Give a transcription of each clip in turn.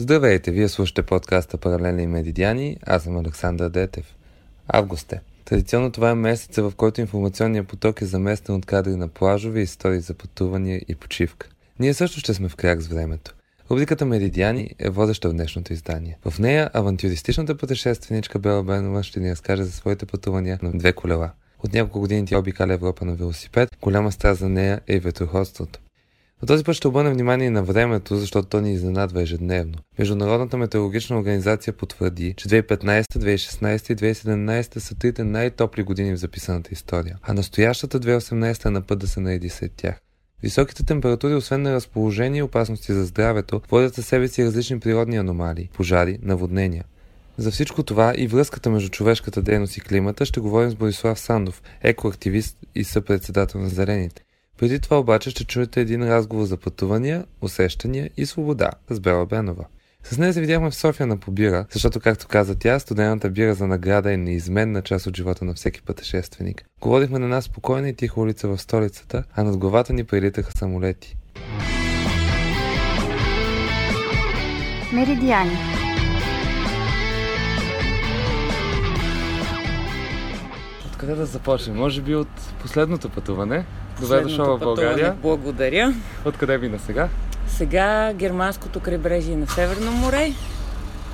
Здравейте, вие слушате подкаста Паралелни медидиани, аз съм Александър Детев. Август е. Традиционно това е месеца, в който информационният поток е заместен от кадри на плажове, истории за пътувания и почивка. Ние също ще сме в крак с времето. Рубриката Меридиани е водеща в днешното издание. В нея авантюристичната пътешественичка Бела Бенова ще ни разкаже за своите пътувания на две колела. От няколко години тя обикаля Европа на велосипед. Голяма страст за нея е и ветроходството. Но този път ще обърнем внимание на времето, защото то ни изненадва ежедневно. Международната метеорологична организация потвърди, че 2015, 2016 и 2017 са трите най-топли години в записаната история, а настоящата 2018 е на път да се нареди след тях. Високите температури, освен на разположение и опасности за здравето, водят със себе си различни природни аномалии, пожари, наводнения. За всичко това и връзката между човешката дейност и климата ще говорим с Борислав Сандов, екоактивист и съпредседател на Зелените. Преди това обаче ще чуете един разговор за пътувания, усещания и свобода с Бела Бенова. С нея се видяхме в София на побира, защото, както каза тя, студената бира за награда е неизменна част от живота на всеки пътешественик. Говорихме на една спокойна и тиха улица в столицата, а над главата ни прилитаха самолети. Меридиани Откъде да започнем? Може би от последното пътуване. Добре дошла в България. Благодаря. Откъде мина сега? Сега германското крайбрежие на Северно море.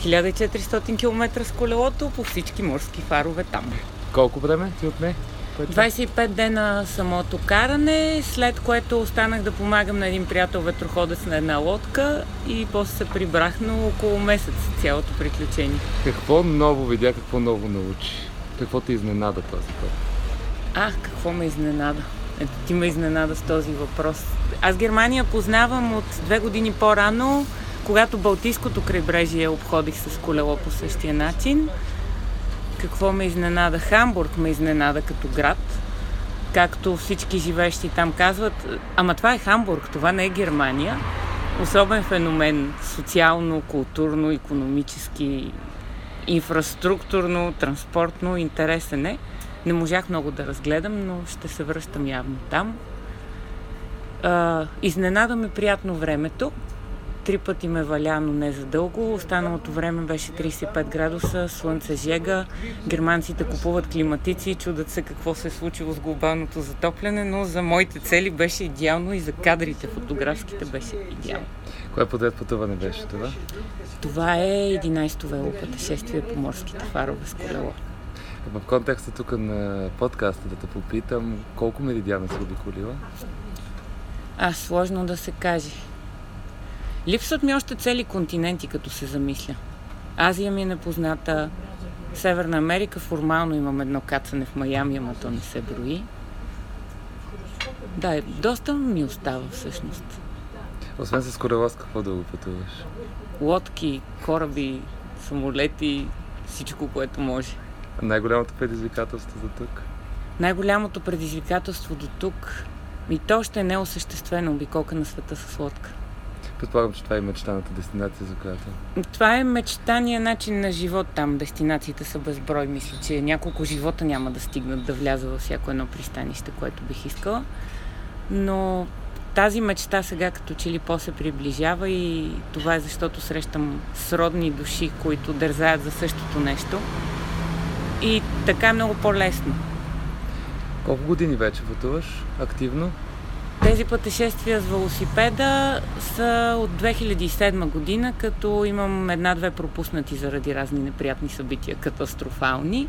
1400 км с колелото по всички морски фарове там. Колко време ти отне? 25 дена самото каране, след което останах да помагам на един приятел ветроходец на една лодка и после се прибрах на около месец цялото приключение. Какво ново видя, какво ново научи? Какво те изненада този път? А, какво ме изненада? Ти ме изненада с този въпрос. Аз Германия познавам от две години по-рано, когато Балтийското крайбрежие обходих с колело по същия начин. Какво ме изненада? Хамбург ме изненада като град. Както всички живеещи там казват, ама това е Хамбург, това не е Германия. Особен феномен социално, културно, економически, инфраструктурно, транспортно интересен е. Не можах много да разгледам, но ще се връщам явно там. А, изненада ме приятно времето. Три пъти ме валя, но не за дълго. Останалото време беше 35 градуса, слънце жега. Германците купуват климатици и чудат се какво се е случило с глобалното затопляне, но за моите цели беше идеално и за кадрите фотографските беше идеално. Кое подред пътуване беше това? Това е 11-то вело пътешествие по морските фарове с колело. В контекста тук на подкаста да те попитам, колко меридиана си обиколила? А, сложно да се каже. Липсват ми още цели континенти, като се замисля. Азия ми е непозната. Северна Америка формално имам едно кацане в Майами, ама то не се брои. Да, доста ми остава всъщност. Освен с колело, с какво да го пътуваш? Лодки, кораби, самолети, всичко, което може. Най-голямото предизвикателство за тук? Най-голямото предизвикателство до тук и то още не е осъществено обиколка на света с лодка. Предполагам, че това е мечтаната дестинация, за която. Това е мечтания начин на живот там. Дестинациите са безброй. Мисля, че няколко живота няма да стигнат да вляза във всяко едно пристанище, което бих искала. Но тази мечта сега като че ли по-се приближава и това е защото срещам сродни души, които дързаят за същото нещо. И така е много по-лесно. Колко години вече пътуваш активно? Тези пътешествия с велосипеда са от 2007 година, като имам една-две пропуснати заради разни неприятни събития, катастрофални.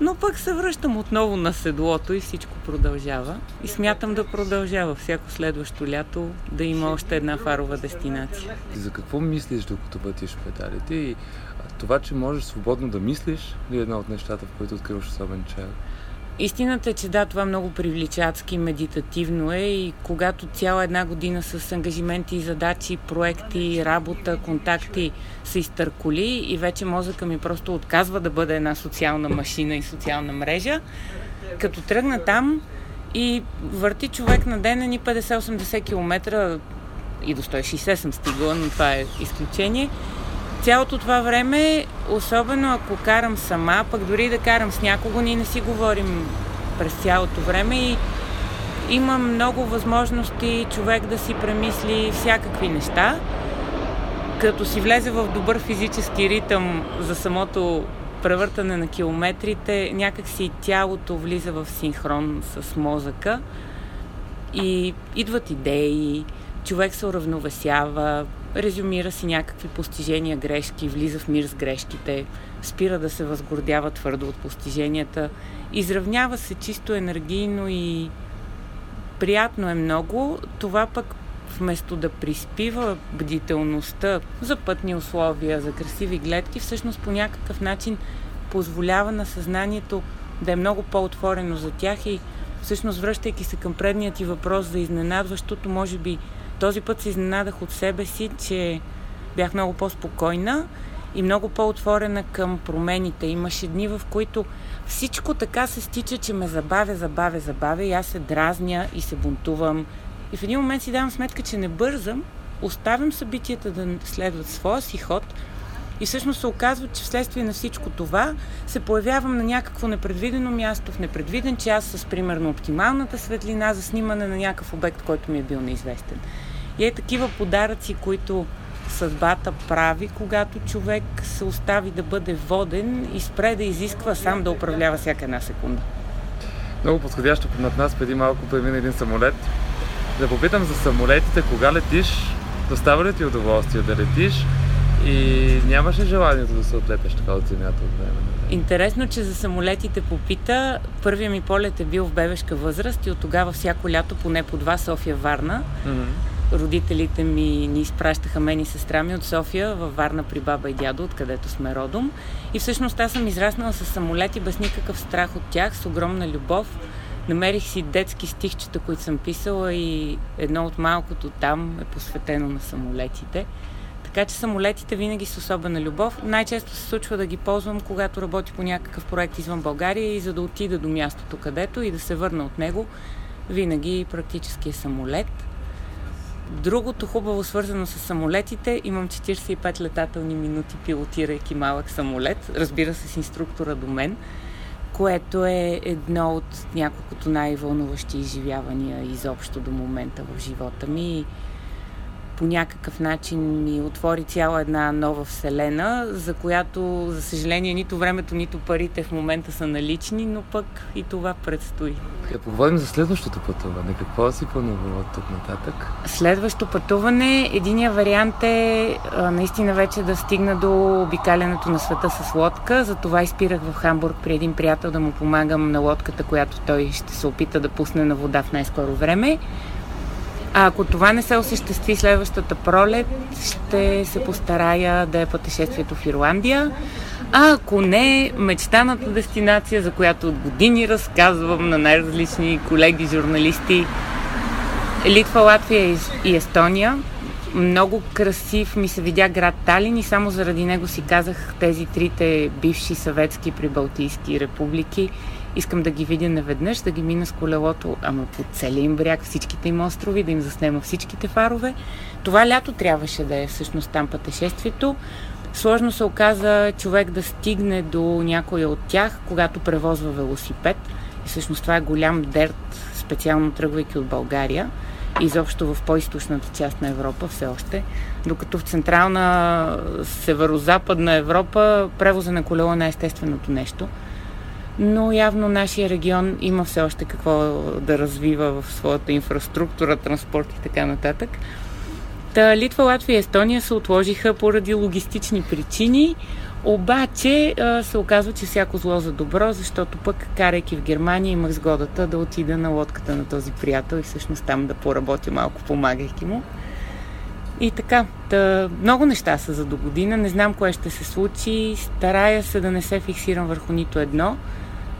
Но пък се връщам отново на седлото и всичко продължава. И смятам да продължава всяко следващо лято да има още една фарова дестинация. Ти за какво мислиш, докато пътиш педалите? И това, че можеш свободно да мислиш, ли е една от нещата, в които откриваш особен чар? Истината е, че да, това много привличатски, медитативно е и когато цяла една година с ангажименти, задачи, проекти, работа, контакти се изтърколи и вече мозъка ми просто отказва да бъде една социална машина и социална мрежа, като тръгна там и върти човек на ден ни 50-80 км и до 160 съм стигала, но това е изключение. Цялото това време, особено ако карам сама, пък дори да карам с някого, ние не си говорим през цялото време и има много възможности човек да си премисли всякакви неща, като си влезе в добър физически ритъм за самото превъртане на километрите, някакси тялото влиза в синхрон с мозъка и идват идеи, човек се уравновесява, резюмира си някакви постижения, грешки, влиза в мир с грешките, спира да се възгордява твърдо от постиженията, изравнява се чисто енергийно и приятно е много. Това пък вместо да приспива бдителността за пътни условия, за красиви гледки, всъщност по някакъв начин позволява на съзнанието да е много по-отворено за тях и всъщност връщайки се към предният ти въпрос за изненадващото, може би този път се изненадах от себе си, че бях много по-спокойна и много по-отворена към промените. Имаше дни, в които всичко така се стича, че ме забавя, забавя, забавя и аз се дразня и се бунтувам. И в един момент си давам сметка, че не бързам, оставям събитията да следват своя си ход и всъщност се оказва, че вследствие на всичко това се появявам на някакво непредвидено място, в непредвиден час, с примерно оптималната светлина за снимане на някакъв обект, който ми е бил неизвестен. И е такива подаръци, които съдбата прави, когато човек се остави да бъде воден и спре да изисква сам да управлява всяка една секунда. Много подходящо над нас преди малко премина един самолет. Да попитам за самолетите, кога летиш, достава ли ти удоволствие да летиш и нямаш ли желанието да се отлепеш така от земята от време Интересно, че за самолетите попита. Първия ми полет е бил в бебешка възраст и от тогава всяко лято поне по два София-Варна. Mm-hmm родителите ми ни изпращаха мен и сестра ми от София във Варна при баба и дядо, откъдето сме родом. И всъщност аз съм израснала с самолети без никакъв страх от тях, с огромна любов. Намерих си детски стихчета, които съм писала и едно от малкото там е посветено на самолетите. Така че самолетите винаги с особена любов. Най-често се случва да ги ползвам, когато работи по някакъв проект извън България и за да отида до мястото където и да се върна от него, винаги практически е самолет. Другото хубаво свързано с самолетите, имам 45 летателни минути пилотирайки малък самолет, разбира се с инструктора до мен, което е едно от няколкото най-вълнуващи изживявания изобщо до момента в живота ми по някакъв начин ми отвори цяла една нова вселена, за която, за съжаление, нито времето, нито парите в момента са налични, но пък и това предстои. Да поговорим за следващото пътуване. Какво си планувала от тук нататък? Следващо пътуване, единия вариант е а, наистина вече да стигна до обикалянето на света с лодка. Затова изпирах в Хамбург при един приятел да му помагам на лодката, която той ще се опита да пусне на вода в най-скоро време. А ако това не се осъществи следващата пролет, ще се постарая да е пътешествието в Ирландия. А ако не, мечтаната дестинация, за която от години разказвам на най-различни колеги, журналисти, Литва, Латвия и Естония. Много красив ми се видя град Талин и само заради него си казах тези трите бивши съветски прибалтийски републики Искам да ги видя наведнъж, да ги мина с колелото, ама по целия им бряг, всичките им острови, да им заснема всичките фарове. Това лято трябваше да е всъщност там пътешествието. Сложно се оказа човек да стигне до някоя от тях, когато превозва велосипед. И всъщност това е голям дерт, специално тръгвайки от България. Изобщо в по-источната част на Европа все още. Докато в централна, северо-западна Европа превоза на колело е най-естественото нещо – но явно нашия регион има все още какво да развива в своята инфраструктура, транспорт и така нататък. Та Литва, Латвия и Естония се отложиха поради логистични причини, обаче се оказва, че всяко зло за добро, защото пък карайки в Германия имах сгодата да отида на лодката на този приятел и всъщност там да поработя малко, помагайки му. И така, да, много неща са за до година, не знам кое ще се случи, старая се да не се фиксирам върху нито едно,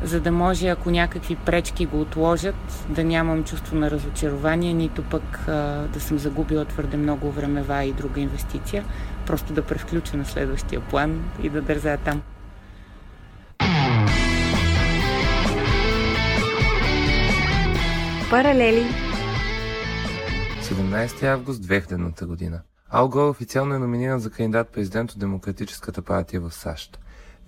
за да може, ако някакви пречки го отложат, да нямам чувство на разочарование, нито пък а, да съм загубила твърде много времева и друга инвестиция. Просто да превключа на следващия план и да дързая там. Паралели 17 август 2000 година. Ал Гор официално е номиниран за кандидат-президент от Демократическата партия в САЩ.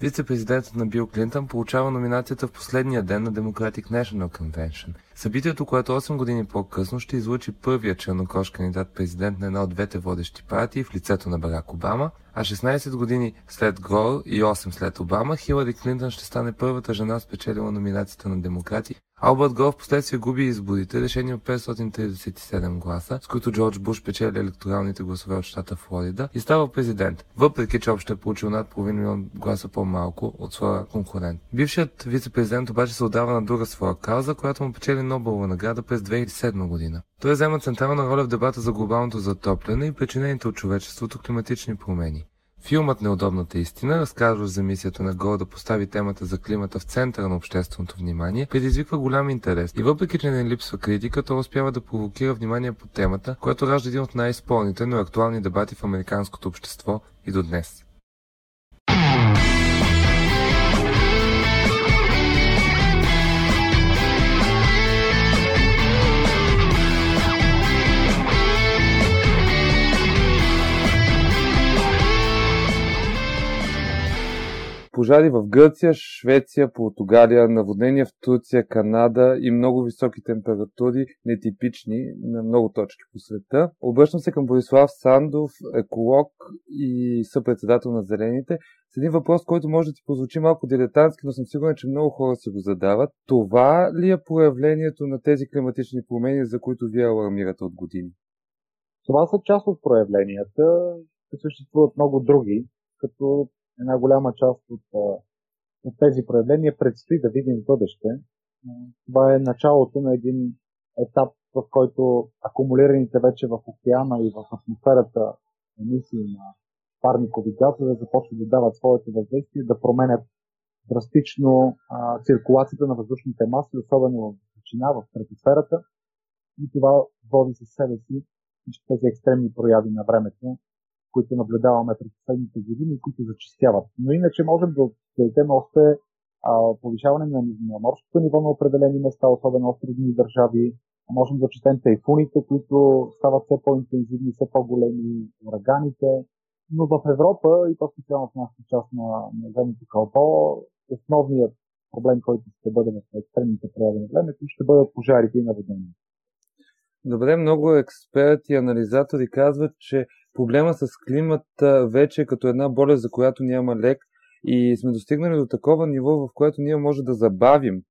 Вице-президентът на Бил Клинтън получава номинацията в последния ден на Democratic National Convention. Събитието, което 8 години по-късно ще излучи първия чернокож кандидат-президент на една от двете водещи партии в лицето на Барак Обама, а 16 години след Гор и 8 след Обама, Хилари Клинтън ще стане първата жена спечелила номинацията на демократи Албърт Гол в последствие губи изборите, решени от 537 гласа, с които Джордж Буш печели електоралните гласове от щата Флорида и става президент, въпреки че общо е получил над половин милион гласа по-малко от своя конкурент. Бившият вице-президент обаче се отдава на друга своя кауза, която му печели Нобелова награда през 2007 година. Той взема централна роля в дебата за глобалното затопляне и причинените от човечеството климатични промени. Филмът Неудобната истина, разказва за мисията на Гол да постави темата за климата в центъра на общественото внимание, предизвиква голям интерес и въпреки, че не липсва критика, той успява да провокира внимание по темата, която ражда един от най-спорните, но актуални дебати в американското общество и до днес. Пожари в Гърция, Швеция, Португалия, наводнения в Турция, Канада и много високи температури, нетипични на много точки по света. Обръщам се към Борислав Сандов, еколог и съпредседател на Зелените, с един въпрос, който може да ти позвучи малко дилетантски, но съм сигурен, че много хора се го задават. Това ли е проявлението на тези климатични промени, за които вие алармирате от години? Това са част от проявленията. Съществуват много други, като една голяма част от, от тези проявления предстои да видим в бъдеще. Това е началото на един етап, в който акумулираните вече в океана и в атмосферата емисии на парникови газове започват да дават своето въздействие, да променят драстично а, циркулацията на въздушните маси, особено в височина, в стратосферата. И това води със себе си тези екстремни прояви на времето, които наблюдаваме през последните години, които зачистяват. Но иначе можем да отчетем още а, повишаване на, на морското ниво на определени места, особено островни държави. Можем да четем тайфуните, които стават все по-интензивни, все по-големи, ураганите. Но в Европа, и по-специално в нашата част на, на земното кълбо, основният проблем, който ще бъде в екстремните прояви на времето, ще бъдат пожарите и наводнения. Добре, много експерти и анализатори казват, че проблема с климата вече е като една болест, за която няма лек и сме достигнали до такова ниво, в което ние може да забавим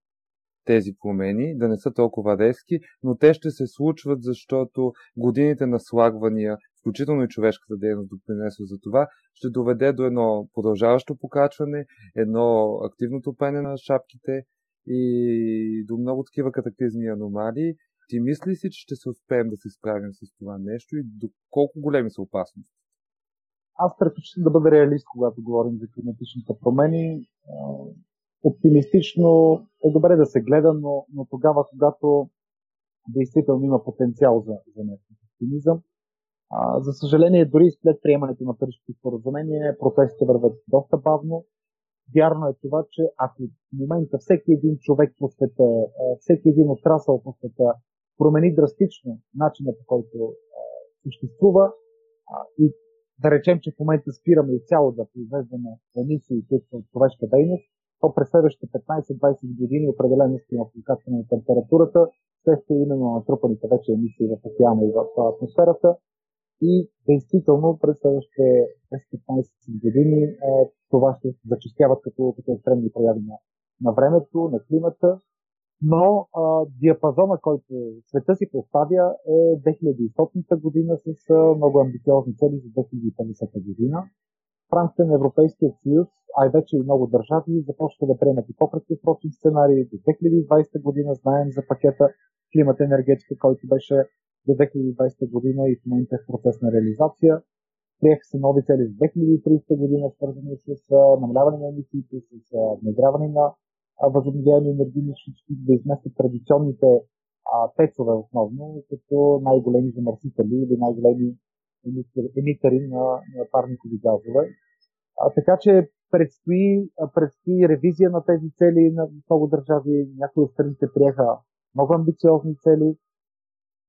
тези промени, да не са толкова резки, но те ще се случват, защото годините на слагвания, включително и човешката дейност допринесла за това, ще доведе до едно продължаващо покачване, едно активно топене на шапките и до много такива катаклизми аномалии. Ти мисли си, че ще се успеем да се справим с това нещо и до колко големи са опасности? Аз предпочитам да бъда реалист, когато говорим за климатичните промени. Оптимистично е добре да се гледа, но, но тогава, когато действително има потенциал за, за нещо оптимизъм. А, за съжаление, дори след приемането на Парижското споразумение, процесите върват доста бавно. Вярно е това, че ако в момента всеки един човек по света, всеки един отрасъл по света промени драстично начина по който а, съществува а, и да речем, че в момента спираме изцяло да произвеждаме емисии, които са от човешка дейност, то през следващите 15-20 години определено ще има покачване на температурата, следствие именно на натрупаните вече емисии в океана и в атмосферата. И действително през следващите 10-15 години това ще зачистяват като, като екстремни прояви на, на времето, на климата но а, диапазона, който света си поставя е 2100 година с а, много амбициозни цели за 2050 година. В рамките на Европейския съюз, а и вече и много държави, започва да приемат и по-краткосрочни сценарии. До 2020 година знаем за пакета климат енергетика, който беше до 2020 година и в момента е в процес на реализация. Приеха се нови цели за 2030 година, свързани с намаляване на емисиите, с внедряване на възобновяеми енергийни източници, да изместят традиционните а, тецове основно, като най-големи замърсители или най-големи емитери на, на парникови газове. А, така че предстои, предстои ревизия на тези цели на много държави. Някои от страните приеха много амбициозни цели,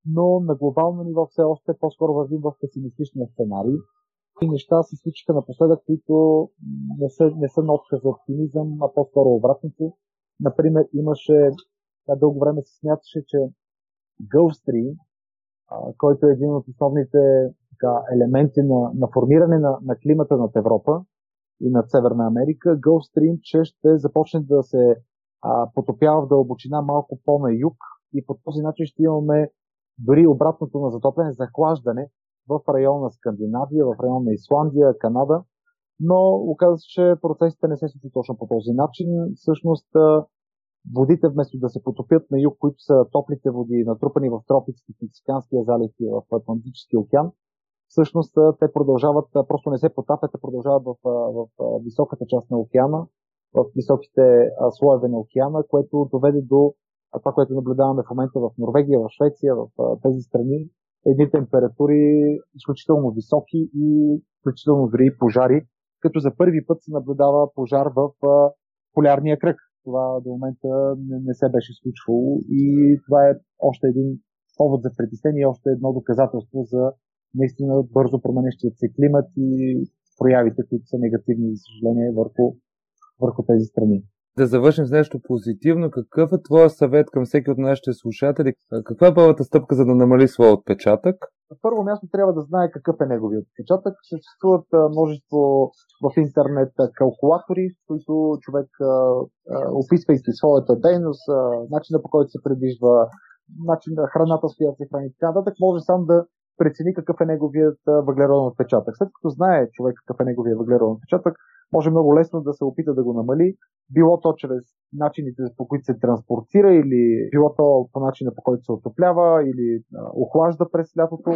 но на глобално ниво все още по-скоро вървим в песимистичния сценарий. Неща се случиха напоследък, които не са, не са нотка за оптимизъм, а по-скоро обратното. Например, имаше, дълго време се смяташе, че Gulf Stream, който е един от основните така, елементи на, на формиране на, на климата над Европа и над Северна Америка, Gulf Stream, че ще започне да се а, потопява в дълбочина малко по-на юг и по този начин ще имаме дори обратното на затопляне, захлаждане в района на Скандинавия, в района на Исландия, Канада, но оказва се, че процесите не се случват точно по този начин. Всъщност, водите вместо да се потопят на юг, които са топлите води, натрупани в тропиците, в Мексиканския залив и в Атлантическия океан, всъщност те продължават, просто не се потапят, те продължават в, в, в високата част на океана, в високите слоеве на океана, което доведе до това, което наблюдаваме в момента в Норвегия, в Швеция, в тези страни, едни температури изключително високи и изключително дори пожари, като за първи път се наблюдава пожар в полярния кръг. Това до момента не, не се беше случвало и това е още един повод за притеснение още едно доказателство за наистина бързо променящият се климат и проявите, които са негативни, за съжаление, върху, върху тези страни да завършим с нещо позитивно. Какъв е твоя съвет към всеки от нашите слушатели? Каква е първата стъпка, за да намали своя отпечатък? На първо място трябва да знае какъв е неговият отпечатък. Съществуват множество в интернет калкулатори, в които човек, описвайки своята дейност, начина по който се предвижда, начина храната, с която се храни така нататък, може сам да прецени какъв е неговият въглероден отпечатък. След като знае човек какъв е неговият въглероден отпечатък, може много лесно да се опита да го намали, било то чрез начините по които се транспортира или било то по начина по който се отоплява или охлажда през лятото,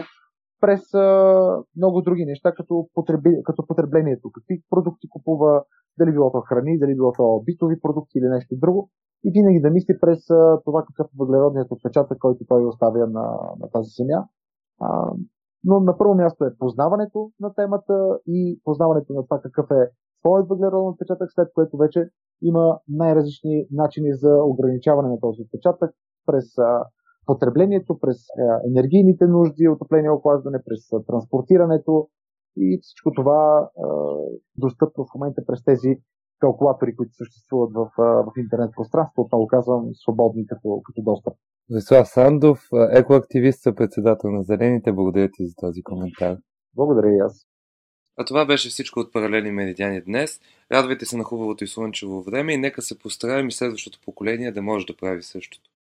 през а, много други неща, като, потреби, като потреблението. Какви продукти купува, дали било то храни, дали било то битови продукти или нещо друго. И винаги да мисли през а, това какъв е въглеродният отпечатък, който той оставя на, на тази земя. А, но на първо място е познаването на темата и познаването на това какъв е своят въглероден отпечатък, след което вече има най-различни начини за ограничаване на този отпечатък през а, потреблението, през а, енергийните нужди, отопление, охлаждане, през а, транспортирането и всичко това а, достъпно в момента през тези калкулатори, които съществуват в, в интернет пространството, отново казвам, свободни като, като достъп. Веслав Сандов, екоактивист, председател на Зелените. Благодаря ти за този коментар. Благодаря и аз. А това беше всичко от Паралели Медидяни днес. Радвайте се на хубавото и слънчево време и нека се постараем и следващото поколение да може да прави същото.